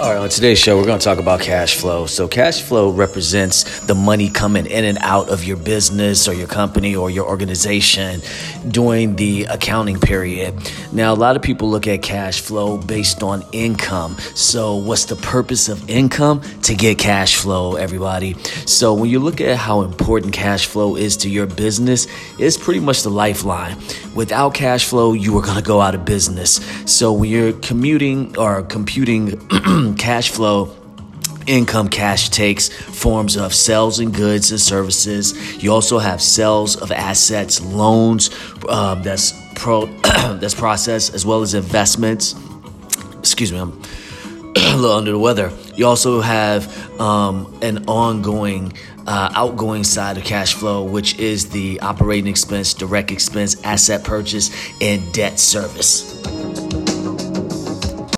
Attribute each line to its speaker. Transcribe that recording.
Speaker 1: All right, on today's show, we're going to talk about cash flow. So, cash flow represents the money coming in and out of your business or your company or your organization during the accounting period. Now, a lot of people look at cash flow based on income. So, what's the purpose of income? To get cash flow, everybody. So, when you look at how important cash flow is to your business, it's pretty much the lifeline. Without cash flow, you are going to go out of business. So, when you're commuting or computing, cash flow income cash takes forms of sales and goods and services. You also have sales of assets loans um, that's pro that's processed as well as investments. Excuse me i'm a little under the weather. You also have um, an ongoing uh, outgoing side of cash flow which is the operating expense direct expense asset purchase and debt service